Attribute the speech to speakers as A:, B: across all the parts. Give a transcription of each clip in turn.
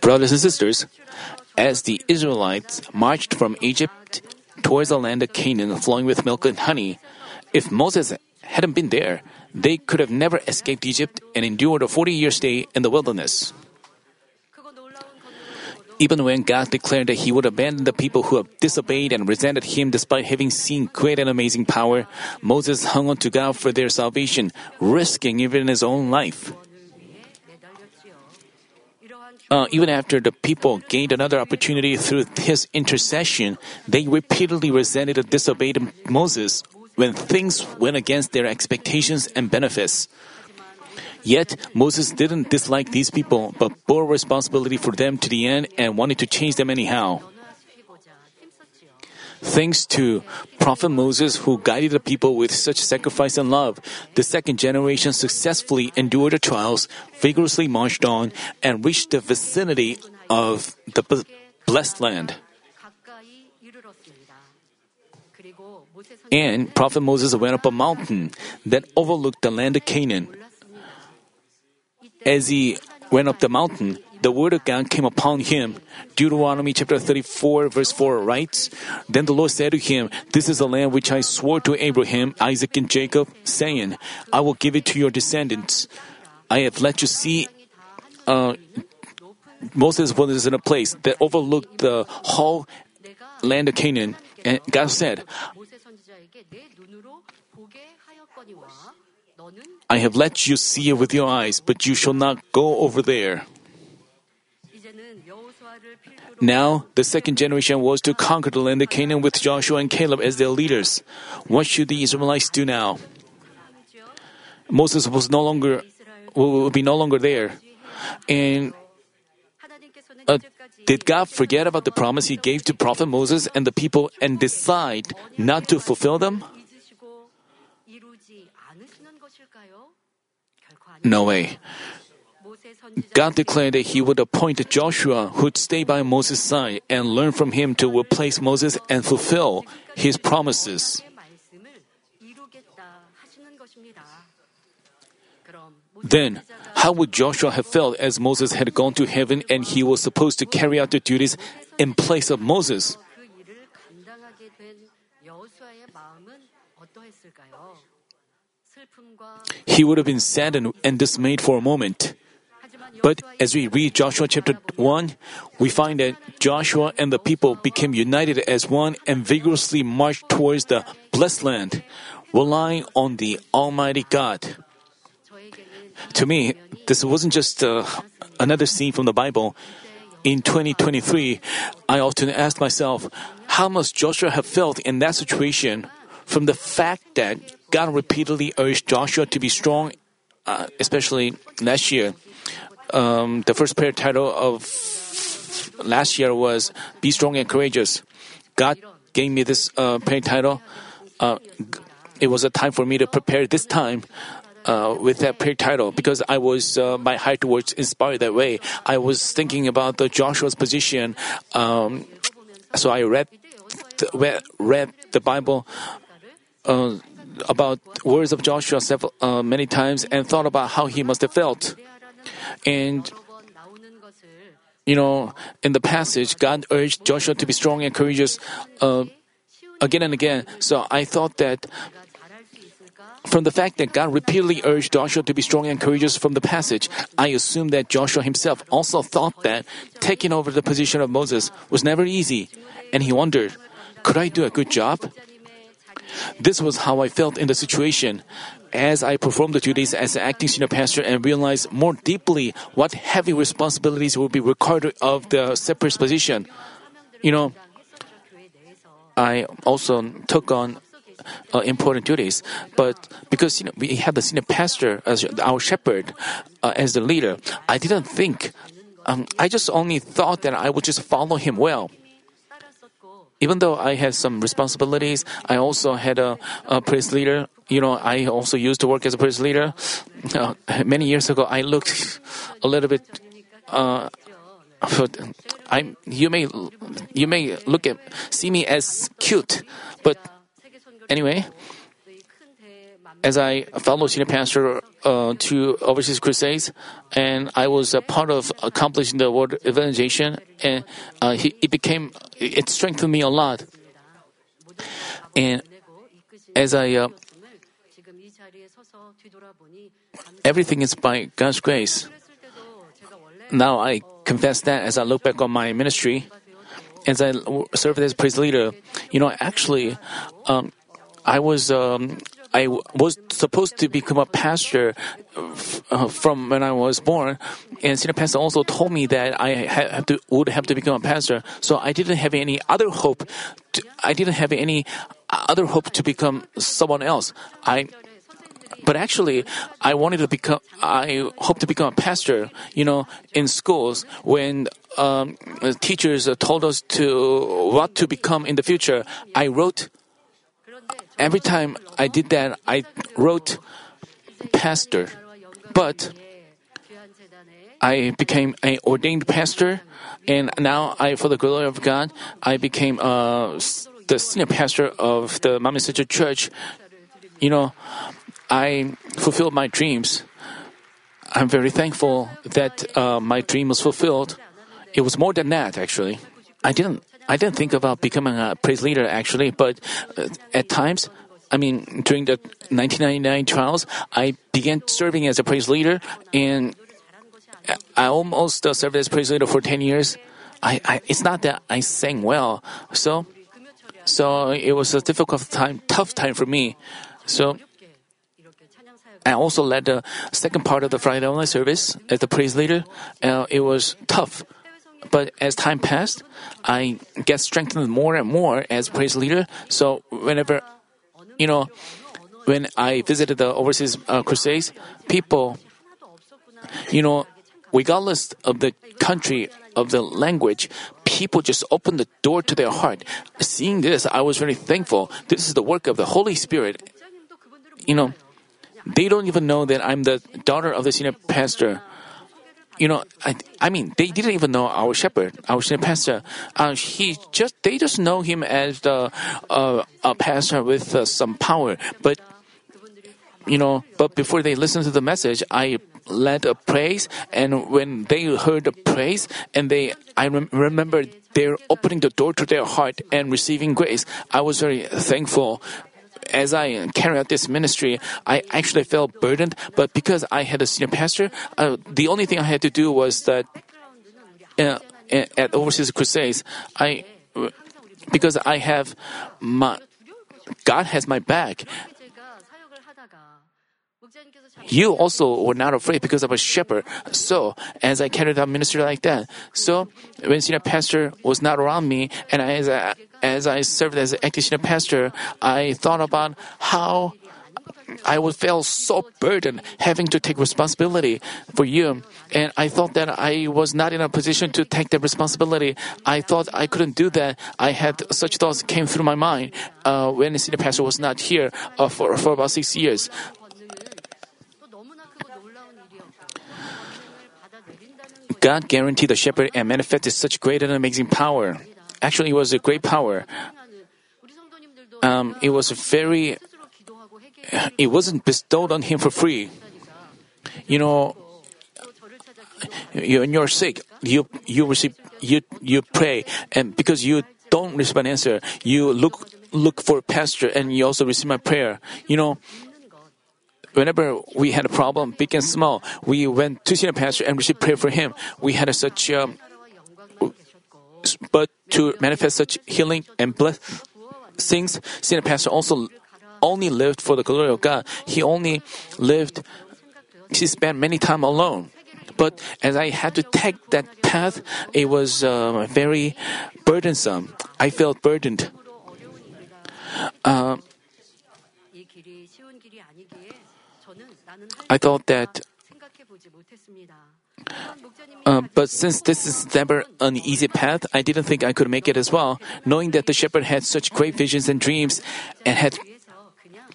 A: Brothers and sisters, as the Israelites marched from Egypt towards the land of Canaan flowing with milk and honey, if Moses hadn't been there, they could have never escaped Egypt and endured a 40 year stay in the wilderness. Even when God declared that He would abandon the people who have disobeyed and resented Him despite having seen great and amazing power, Moses hung on to God for their salvation, risking even his own life uh, even after the people gained another opportunity through his intercession, they repeatedly resented and disobeyed Moses when things went against their expectations and benefits. Yet, Moses didn't dislike these people, but bore responsibility for them to the end and wanted to change them anyhow. Thanks to prophet Moses who guided the people with such sacrifice and love. The second generation successfully endured the trials, vigorously marched on, and reached the vicinity of the blessed land. And Prophet Moses went up a mountain that overlooked the land of Canaan. As he went up the mountain, the word of God came upon him. Deuteronomy chapter 34, verse 4 writes Then the Lord said to him, This is the land which I swore to Abraham, Isaac, and Jacob, saying, I will give it to your descendants. I have let you see. Uh, Moses was in a place that overlooked the whole land of Canaan. And God said, I have let you see it with your eyes, but you shall not go over there. Now, the second generation was to conquer the land of Canaan with Joshua and Caleb as their leaders. What should the Israelites do now? Moses was no longer will be no longer there. And uh, did God forget about the promise he gave to prophet Moses and the people and decide not to fulfill them? No way. God declared that He would appoint Joshua, who'd stay by Moses' side and learn from him to replace Moses and fulfill His promises. Then, how would Joshua have felt as Moses had gone to heaven and he was supposed to carry out the duties in place of Moses? He would have been saddened and dismayed for a moment. But as we read Joshua chapter 1, we find that Joshua and the people became united as one and vigorously marched towards the blessed land, relying on the Almighty God. To me, this wasn't just uh, another scene from the Bible. In 2023, I often ask myself, how must Joshua have felt in that situation from the fact that God repeatedly urged Joshua to be strong, uh, especially last year? Um, the first prayer title of last year was Be Strong and Courageous. God gave me this uh, prayer title. Uh, it was a time for me to prepare this time uh, with that prayer title because I was uh, my heart was inspired that way. I was thinking about the Joshua's position, um, so I read the, read, the Bible uh, about words of Joshua several uh, many times and thought about how he must have felt. And you know, in the passage, God urged Joshua to be strong and courageous uh, again and again. So I thought that from the fact that God repeatedly urged Joshua to be strong and courageous from the passage, I assume that Joshua himself also thought that taking over the position of Moses was never easy, and he wondered, could I do a good job? This was how I felt in the situation. As I perform the duties as an acting senior pastor and realize more deeply what heavy responsibilities will be required of the separate position, you know, I also took on uh, important duties. But because you know, we had the senior pastor as our shepherd, uh, as the leader, I didn't think. Um, I just only thought that I would just follow him well. Even though I had some responsibilities, I also had a, a priest leader you know, I also used to work as a praise leader. Uh, many years ago, I looked a little bit. Uh, I'm, you may you may look at see me as cute, but anyway, as I followed senior pastor uh, to overseas crusades, and I was a part of accomplishing the world evangelization, and uh, he, it became it strengthened me a lot. And as I uh, Everything is by God's grace. Now I confess that as I look back on my ministry, as I served as praise leader, you know, actually, um, I was um, I was supposed to become a pastor uh, uh, from when I was born, and senior pastor also told me that I have to, would have to become a pastor. So I didn't have any other hope. To, I didn't have any other hope to become someone else. I but actually, I wanted to become, I hope to become a pastor. You know, in schools, when um, teachers told us to what to become in the future, I wrote, every time I did that, I wrote pastor. But I became an ordained pastor, and now I, for the glory of God, I became uh, the senior pastor of the Manmin Central Church. You know, I fulfilled my dreams. I'm very thankful that uh, my dream was fulfilled. It was more than that, actually. I didn't. I didn't think about becoming a praise leader, actually. But uh, at times, I mean, during the 1999 trials, I began serving as a praise leader, and I almost uh, served as praise leader for 10 years. I, I, it's not that I sang well, so so it was a difficult time, tough time for me. So I also led the second part of the Friday online service as the praise leader. Uh, it was tough, but as time passed, I get strengthened more and more as praise leader. So whenever, you know, when I visited the overseas uh, crusades, people, you know, regardless of the country of the language, people just opened the door to their heart. Seeing this, I was very thankful. This is the work of the Holy Spirit. You know, they don't even know that I'm the daughter of the senior pastor. You know, I, I mean, they didn't even know our shepherd, our senior pastor. Uh, he just, they just know him as the uh, a pastor with uh, some power. But you know, but before they listen to the message, I led a praise, and when they heard the praise, and they, I rem- remember they're opening the door to their heart and receiving grace. I was very thankful as I uh, carry out this ministry, I actually felt burdened, but because I had a senior pastor, uh, the only thing I had to do was that uh, uh at overseas crusades, I uh, because I have my God has my back. You also were not afraid because I'm a shepherd. So, as I carried out ministry like that, so when senior pastor was not around me, and I, as I, as I served as acting pastor, I thought about how I would feel so burdened having to take responsibility for you. And I thought that I was not in a position to take the responsibility. I thought I couldn't do that. I had such thoughts came through my mind uh, when the senior pastor was not here uh, for, for about six years. God guaranteed the shepherd and manifested such great and amazing power. Actually, it was a great power. Um, it was very.
B: Uh,
A: it wasn't bestowed on him for free. You know, when you're sick, you you receive you you pray, and because you don't receive an answer, you look look for a pastor, and you also receive my prayer. You know, whenever we had a problem, big and small, we went to see a pastor and received prayer for him. We had a, such um, but to manifest such healing and blessings, senior pastor also only lived for the glory of God. He only lived, he spent many time alone. But as I had to take that path, it was uh, very burdensome. I felt burdened. Uh, I thought that uh, but since this is never an easy path, I didn't think I could make it as well. Knowing that the shepherd had such great visions and dreams and had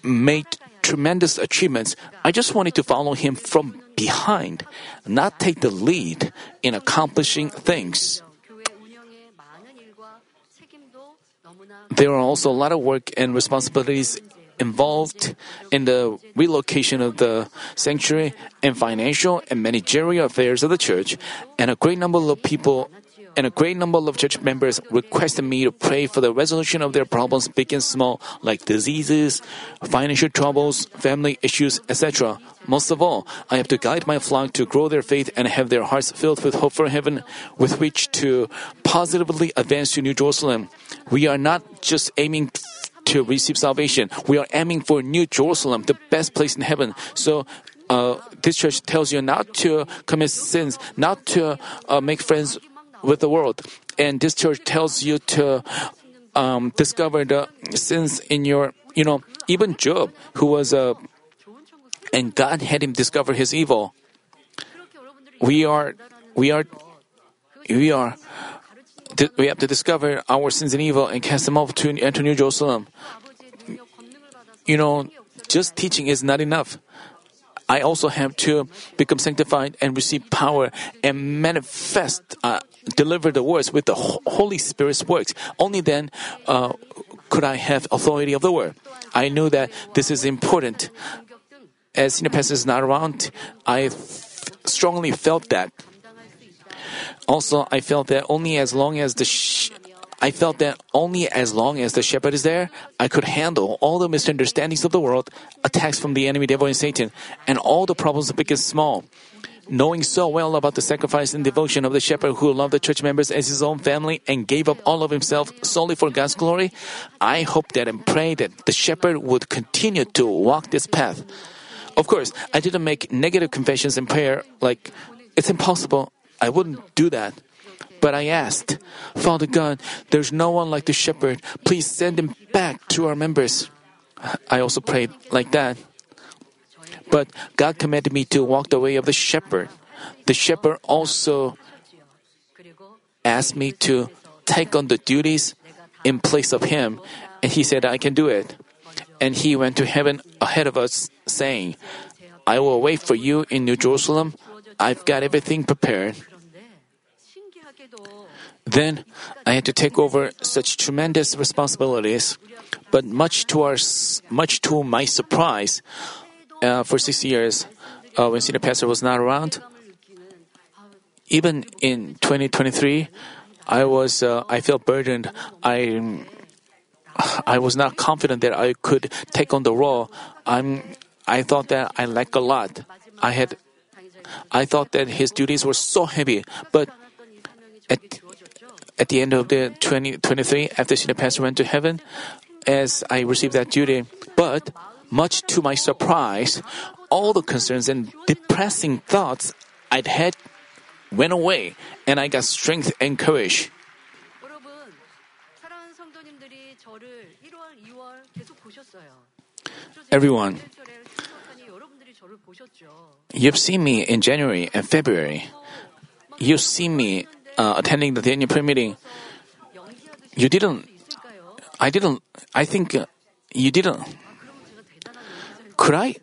A: made tremendous achievements, I just wanted to follow him from behind, not take the lead in accomplishing things. There are also a lot of work and responsibilities involved in the relocation of the sanctuary and financial and managerial affairs of the church, and a great number of people and a great number of church members requested me to pray for the resolution of their problems, big and small, like diseases, financial troubles, family issues, etc. Most of all, I have to guide my flock to grow their faith and have their hearts filled with hope for heaven, with which to positively advance to New Jerusalem. We are not just aiming to receive salvation. We are aiming for New Jerusalem, the best place in heaven. So, uh, this church tells you not to commit sins, not to uh, make friends with the world. And this church tells you to um, discover the sins in your, you know, even Job, who was a, and God had him discover his evil. We are, we are, we are, we have to discover our sins and evil and cast them off to enter New Jerusalem. You know, just teaching is not enough. I also have to become sanctified and receive power and manifest, uh, deliver the words with the Holy Spirit's works. Only then uh, could I have authority of the word. I knew that this is important. As senior pastor is not around, I f- strongly felt that. Also, I felt that only as long as the sh- I felt that only as long as the shepherd is there, I could handle all the misunderstandings of the world, attacks from the enemy devil and Satan, and all the problems big and small. Knowing so well about the sacrifice and devotion of the shepherd who loved the church members as his own family and gave up all of himself solely for God's glory, I hope that and pray that the shepherd would continue to walk this path. Of course, I didn't make negative confessions in prayer like, it's impossible. I wouldn't do that. But I asked, Father God, there's no one like the shepherd. Please send him back to our members. I also prayed like that. But God commanded me to walk the way of the shepherd. The shepherd also asked me to take on the duties in place of him, and he said, I can do it. And he went to heaven ahead of us, saying, I will wait for you in New Jerusalem. I've got everything prepared. Then I had to take over such tremendous responsibilities, but much to our much to my surprise, uh, for six years, uh, when senior pastor was not around, even in 2023, I was uh, I felt burdened. I I was not confident that I could take on the role. I'm I thought that I lacked a lot. I had I thought that his duties were so heavy, but at at the end of the 2023, after senior pastor went to heaven, as I received that duty, but much to my surprise, all the concerns and depressing thoughts I'd had went away, and I got strength and courage. Everyone, you've seen me in January and February. You've seen me uh, attending the Daniel prayer meeting. You didn't. I didn't. I think uh, you didn't. Could I?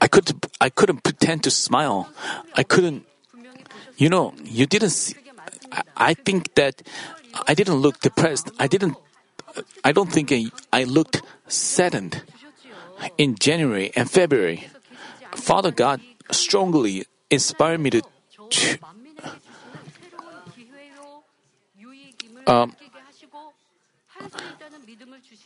A: I could I couldn't pretend to smile. I couldn't. You know, you didn't see. I, I think that I didn't look depressed. I didn't. I don't think I, I looked saddened. In January and February, Father God strongly inspired me to. to um,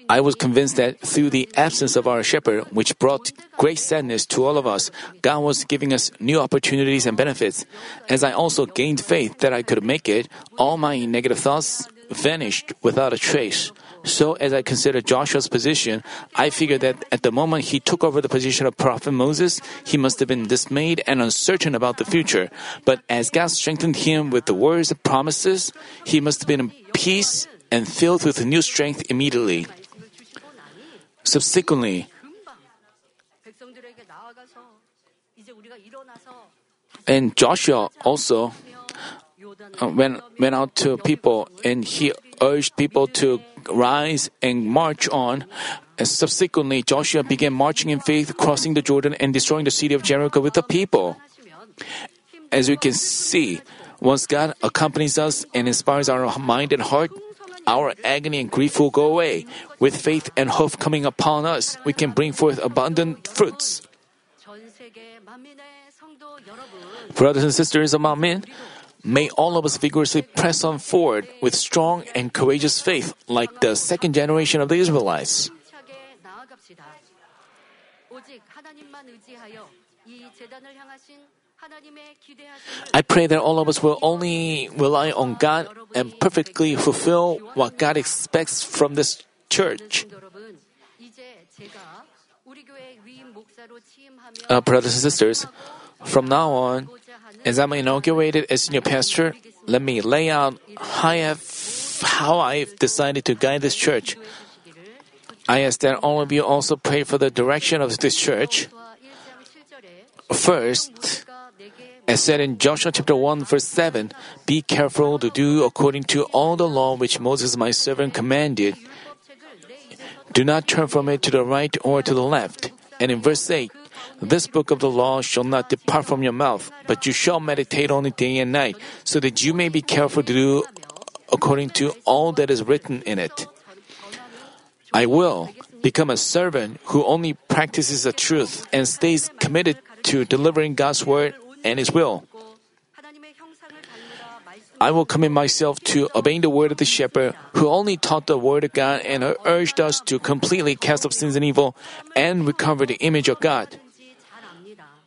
A: I was convinced that through the absence of our shepherd, which brought great sadness to all of us, God was giving us new opportunities and benefits. As I also gained faith that I could make it, all my negative thoughts vanished without a trace. So, as I consider Joshua's position, I figured that at the moment he took over the position of prophet Moses, he must have been dismayed and uncertain about the future. But as God strengthened him with the words and promises, he must have been in peace and filled with new strength immediately. Subsequently, and Joshua also uh, went, went out to people and he urged people to rise and march on. And subsequently, Joshua began marching in faith, crossing the Jordan and destroying the city of Jericho with the people. As we can see, once God accompanies us and inspires our mind and heart, our agony and grief will go away. With faith and hope coming upon us, we can bring forth abundant fruits. Brothers and sisters among men, May all of us vigorously press on forward with strong and courageous faith, like the second generation of the Israelites. I pray that all of us will only rely on God and perfectly fulfill what God expects from this church. Uh, brothers and sisters, from now on, as I'm inaugurated as senior pastor, let me lay out how I have, how I've decided to guide this church. I ask that all of you also pray for the direction of this church. First, as said in Joshua chapter 1 verse 7, be careful to do according to all the law which Moses my servant commanded. Do not turn from it to the right or to the left. And in verse 8, this book of the law shall not depart from your mouth, but you shall meditate on it day and night, so that you may be careful to do according to all that is written in it. I will become a servant who only practices the truth and stays committed to delivering God's word and His will. I will commit myself to obeying the word of the shepherd who only taught the word of God and urged us to completely cast off sins and evil and recover the image of God.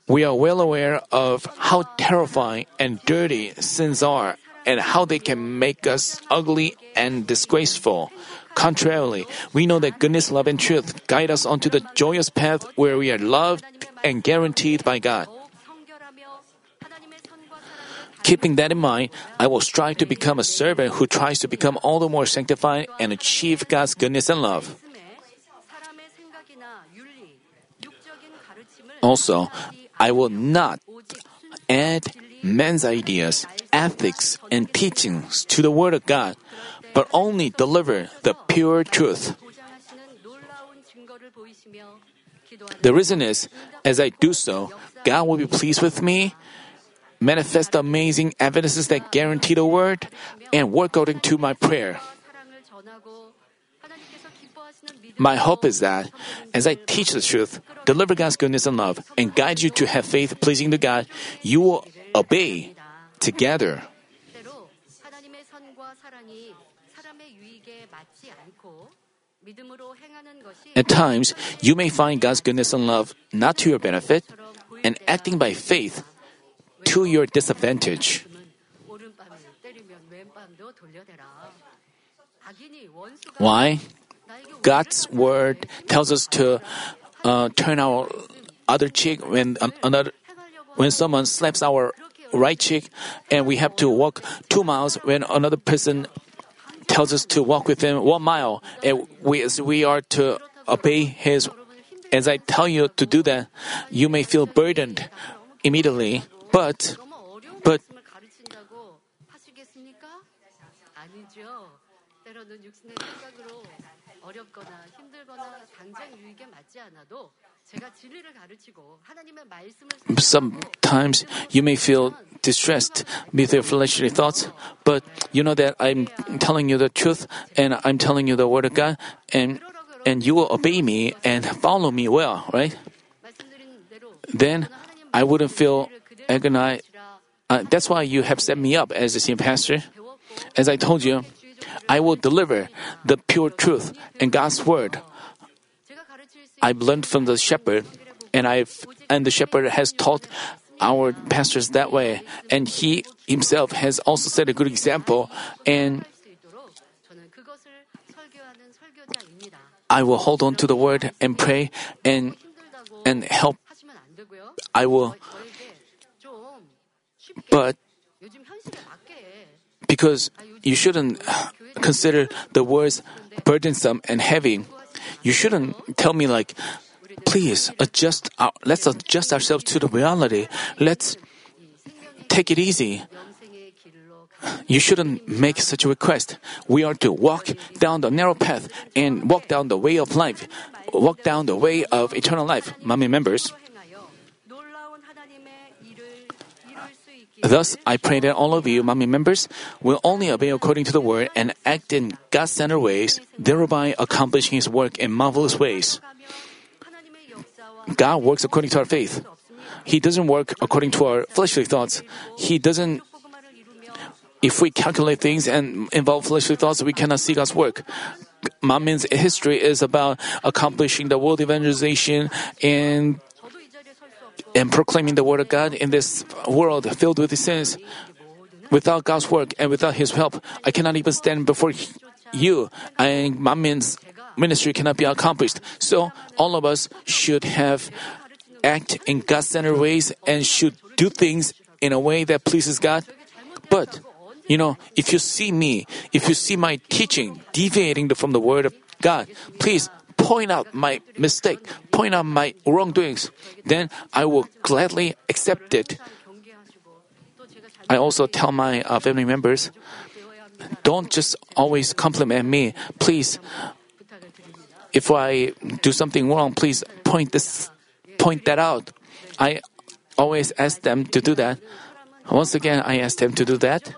A: We are well aware of how terrifying and dirty sins are and how they can make us ugly and disgraceful. Contrarily, we know that goodness, love, and truth guide us onto the joyous path where we are loved and guaranteed by God. Keeping that in mind, I will strive to become a servant who tries to become all the more sanctified and achieve God's goodness and love. Also, I will not add man's ideas, ethics, and teachings to the Word of God, but only deliver the pure truth. The reason is, as I do so, God will be pleased with me, manifest amazing evidences that guarantee the Word, and work according to my prayer. My hope is that as I teach the truth, deliver God's goodness and love, and guide you to have faith pleasing to God, you will obey together. At times, you may find God's goodness and love not to your benefit and acting by faith to your disadvantage. Why? God's word tells us to uh, turn our other cheek when um, another when someone slaps our right cheek, and we have to walk two miles when another person tells us to walk with him one mile, and we we are to obey his. As I tell you to do that, you may feel burdened immediately, but but.
B: 어렵거나 힘들거나 당장 유익에 맞지 않아도 제가 진리를 가르치고 하나님의 말씀을
A: sometimes you may feel distressed with your fleshly thoughts, but you know that I'm telling you the truth and I'm telling you the word of God, and and you will obey me and follow me well, right?
B: 말씀드린 대로
A: Then I wouldn't feel agonized.
B: 지라
A: Uh, that's why you have set me up as a senior pastor.
B: 배웠고
A: As I told you, I will deliver the pure truth and God's word. I've learned from the shepherd, and I've and the shepherd has taught our pastors that way, and he himself has also set a good example. And I will hold on to the word and pray and and help. I will, but because you shouldn't consider the words burdensome and heavy. You shouldn't tell me like, please adjust. Our, let's adjust ourselves to the reality. Let's take it easy. You shouldn't make such a request. We are to walk down the narrow path and walk down the way of life, walk down the way of eternal life. Manmin members. Thus, I pray that all of you, Manmin members, will only obey according to the word and act in God-centered ways, thereby accomplishing His work in marvelous ways. God works according to our faith. He doesn't work according to our fleshly thoughts. He doesn't. If we calculate things and involve fleshly thoughts, we cannot see God's work. Manmin's history is about accomplishing the world evangelization and and proclaiming the word of God in this world filled with sins. Without God's work and without His help, I cannot even stand before you, and Manmin's ministry cannot be accomplished. So all of us should have act in God-centered ways and should do things in a way that pleases God. But you know, if you see me, if you see my teaching deviating from the word of God, please point out my mistake, point out my wrongdoings. Then I will gladly accept it. I also tell my uh, family members, don't just always compliment me. Please, if I do something wrong, please point this, point that out. I always ask them to do that. Once again, I ask them to do that.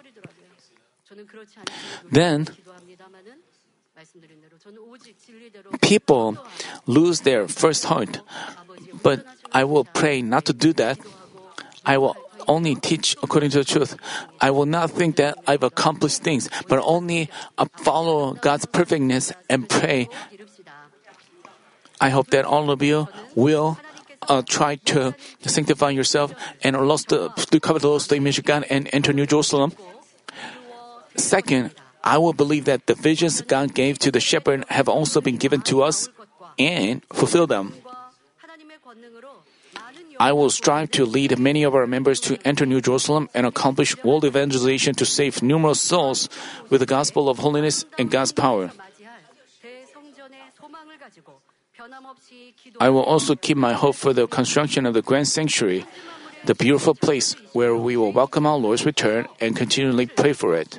A: Then people lose their first heart. But I will pray not to do that. I will only teach according to the truth. I will not think that I've accomplished things, but only uh, follow God's perfectness and pray. I hope that all of you will uh, try to sanctify yourself and lost the, to cover the lost image of God and enter New Jerusalem. Second, I will believe that the visions God gave to the shepherd have also been given to us and fulfill them. I will strive to lead many of our members to enter New Jerusalem and accomplish world evangelization to save numerous souls with the gospel of holiness and God's power. I will also keep my hope for the construction of the grand sanctuary, the beautiful place where we will welcome our Lord's return and continually pray for it.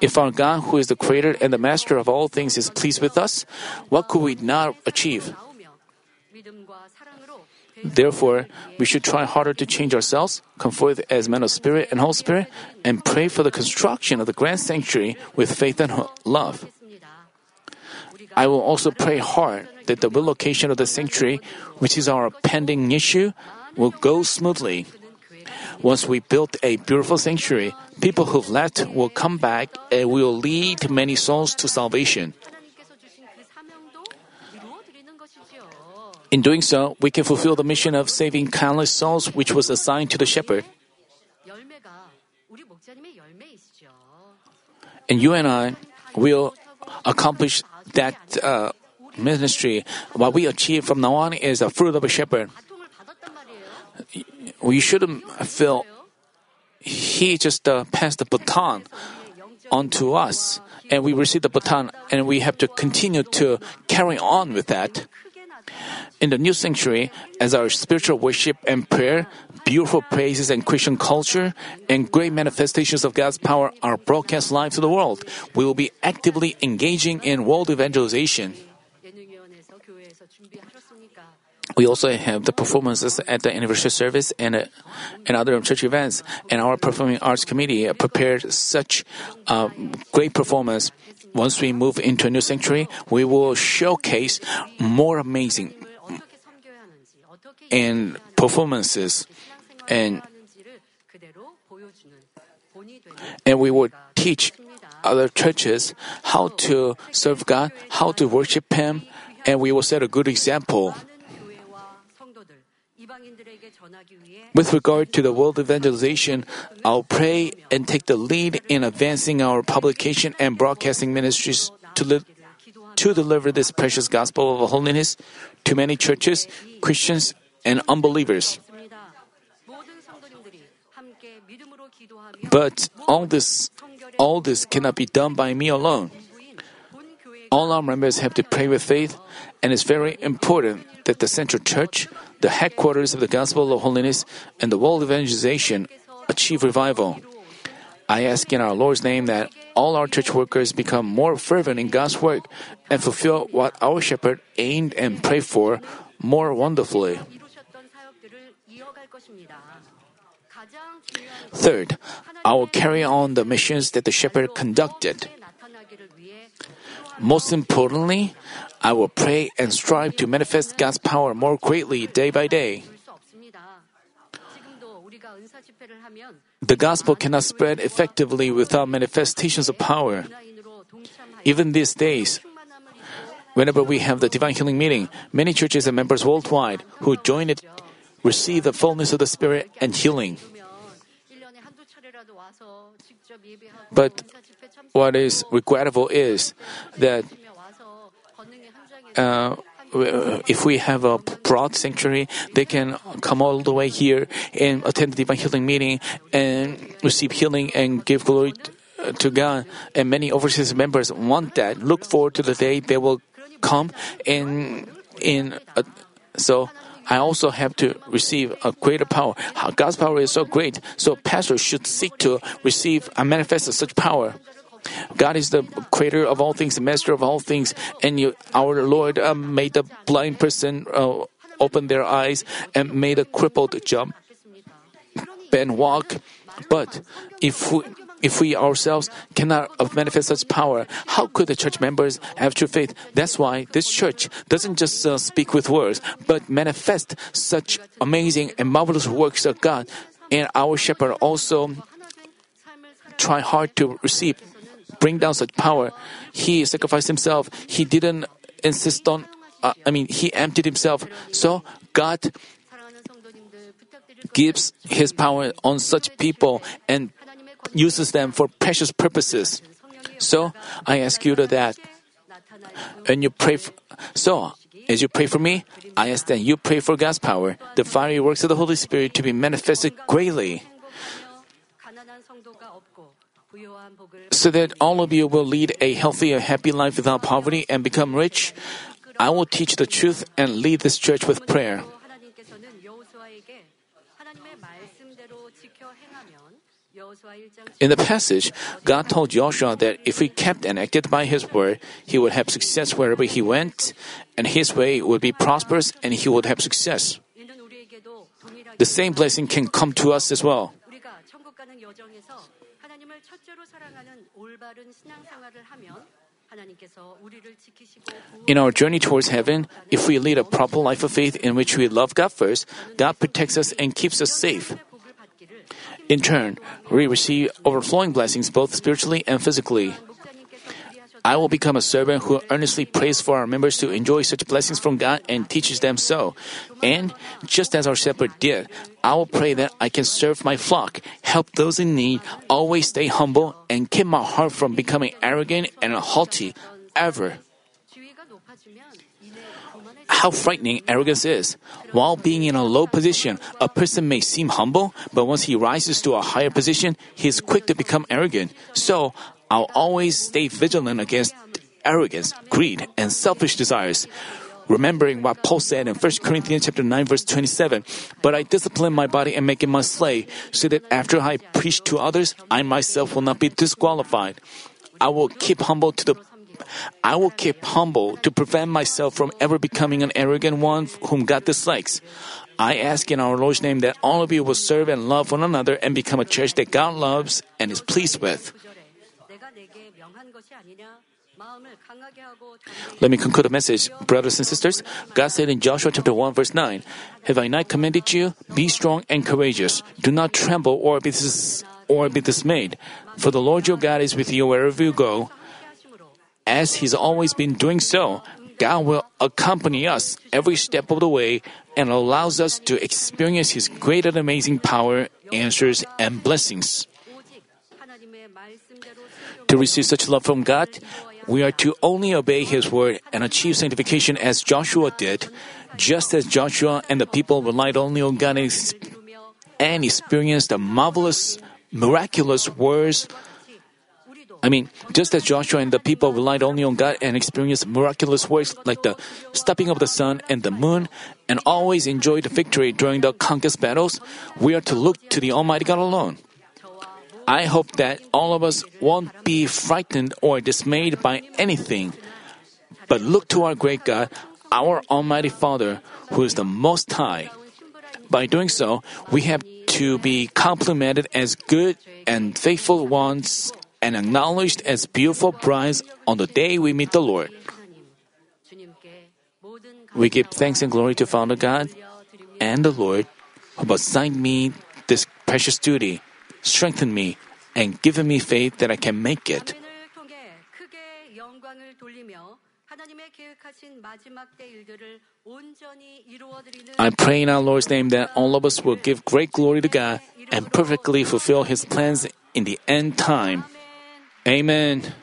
A: If our God, who is the creator and the master of all things, is pleased with us, what could we not achieve? Therefore, we should try harder to change ourselves, come forth as men of spirit and Holy Spirit, and pray for the construction of the grand sanctuary with faith and love. I will also pray hard that the relocation of the sanctuary, which is our pending issue, will go smoothly. Once we built a beautiful sanctuary, people who've left will come back and will lead many souls to salvation. In doing so, we can fulfill the mission of saving countless souls which was assigned to the shepherd. And you and I will accomplish that uh, ministry. What we achieve from now on is the fruit of a shepherd. We shouldn't feel he just uh, passed the baton onto us, and we receive the baton, and we have to continue to carry on with that. In the new sanctuary, as our spiritual worship and prayer, beautiful praises and Christian culture, and great manifestations of God's power are broadcast live to the world, we will be actively engaging in world evangelization. We also have the performances at the anniversary service and, uh, and other church events. And our performing arts committee prepared such uh, great performance. Once we move into a new sanctuary, we will showcase more amazing and performances and and we will teach other churches how to serve God, how to worship Him, and we will set a good example. With regard to the world evangelization, I'll pray and take the lead in advancing our publication and broadcasting ministries to, li- to deliver this precious gospel of holiness to many churches, Christians, and unbelievers. But all this, all this cannot be done by me alone. All our members have to pray with faith, and it's very important that the Central Church, the headquarters of the Gospel of Holiness, and the world evangelization achieve revival. I ask in our Lord's name that all our church workers become more fervent in God's work and fulfill what our shepherd aimed and prayed for more wonderfully. Third, I will carry on the missions that the shepherd conducted. Most importantly, I will pray and strive to manifest God's power more greatly day by day. The gospel cannot spread effectively without manifestations of power. Even these days, whenever we have the divine healing meeting, many churches and members worldwide who join it receive the fullness of the Spirit and healing. But what is regrettable is that uh, if we have a broad sanctuary, they can come all the way here and attend the divine healing meeting and receive healing and give glory to God. And many overseas members want that. Look forward to the day they will come and in. A, so I also have to receive a greater power. God's power is so great, so pastors should seek to receive and manifest such power. God is the creator of all things, the master of all things, and you, our Lord uh, made the blind person uh, open their eyes and made a crippled jump and walk. But if we, if we ourselves cannot manifest such power, how could the church members have true faith? That's why this church doesn't just uh, speak with words, but manifest such amazing and marvelous works of God. And our shepherd also try hard to receive bring down such power. He sacrificed himself. He didn't insist on, uh, I mean, he emptied himself. So God gives his power on such people and uses them for precious purposes. So I ask you to that. And you pray, for, so as you pray for me, I ask that you pray for God's power, the fiery works of the Holy Spirit to be manifested greatly. So that all of you will lead a healthy and happy life without poverty and become rich, I will teach the truth and lead this church with prayer. In the passage, God told Joshua that if he kept and acted by his word, he would have success wherever he went, and his way would be prosperous and he would have success. The same blessing can come to us as well. In our journey towards heaven, if we lead a proper life of faith in which we love God first, God protects us and keeps us safe. In turn, we receive overflowing blessings both spiritually and physically. I will become a servant who earnestly prays for our members to enjoy such blessings from God and teaches them so. And just as our shepherd did, I will pray that I can serve my flock, help those in need, always stay humble, and keep my heart from becoming arrogant and haughty ever. How frightening arrogance is. While being in a low position, a person may seem humble, but once he rises to a higher position, he is quick to become arrogant. So, I'll always stay vigilant against arrogance, greed, and selfish desires. Remembering what Paul said in 1 Corinthians chapter 9 verse 27, but I discipline my body and make it my slave, so that after I preach to others, I myself will not be disqualified. I will keep humble to the I will keep humble to prevent myself from ever becoming an arrogant one whom God dislikes. I ask in our Lord's name that all of you will serve and love one another and become a church that God loves and is pleased with. Let me conclude the message, brothers and sisters. God said in Joshua chapter 1 verse 9, Have I not commanded you? Be strong and courageous. Do not tremble or be, dis- or be dismayed. For the Lord your God is with you wherever you go. As He's always been doing so, God will accompany us every step of the way and allows us to experience His great and amazing power, answers, and blessings. To receive such love from God, we are to only obey His word and achieve sanctification as Joshua did, just as Joshua and the people relied only on God and experienced the marvelous, miraculous words. I mean, just as Joshua and the people relied only on God and experienced miraculous works like the stopping of the sun and the moon, and always enjoyed the victory during the conquest battles, we are to look to the Almighty God alone. I hope that all of us won't be frightened or dismayed by anything, but look to our great God, our Almighty Father, who is the Most High. By doing so, we have to be complimented as good and faithful ones and acknowledged as beautiful brides on the day we meet the Lord. We give thanks and glory to Father God and the Lord who assigned me this precious duty strengthened me and given me faith that I can make it. I pray in our Lord's name that all of us will give great glory to God and perfectly fulfill His plans in the end time. Amen.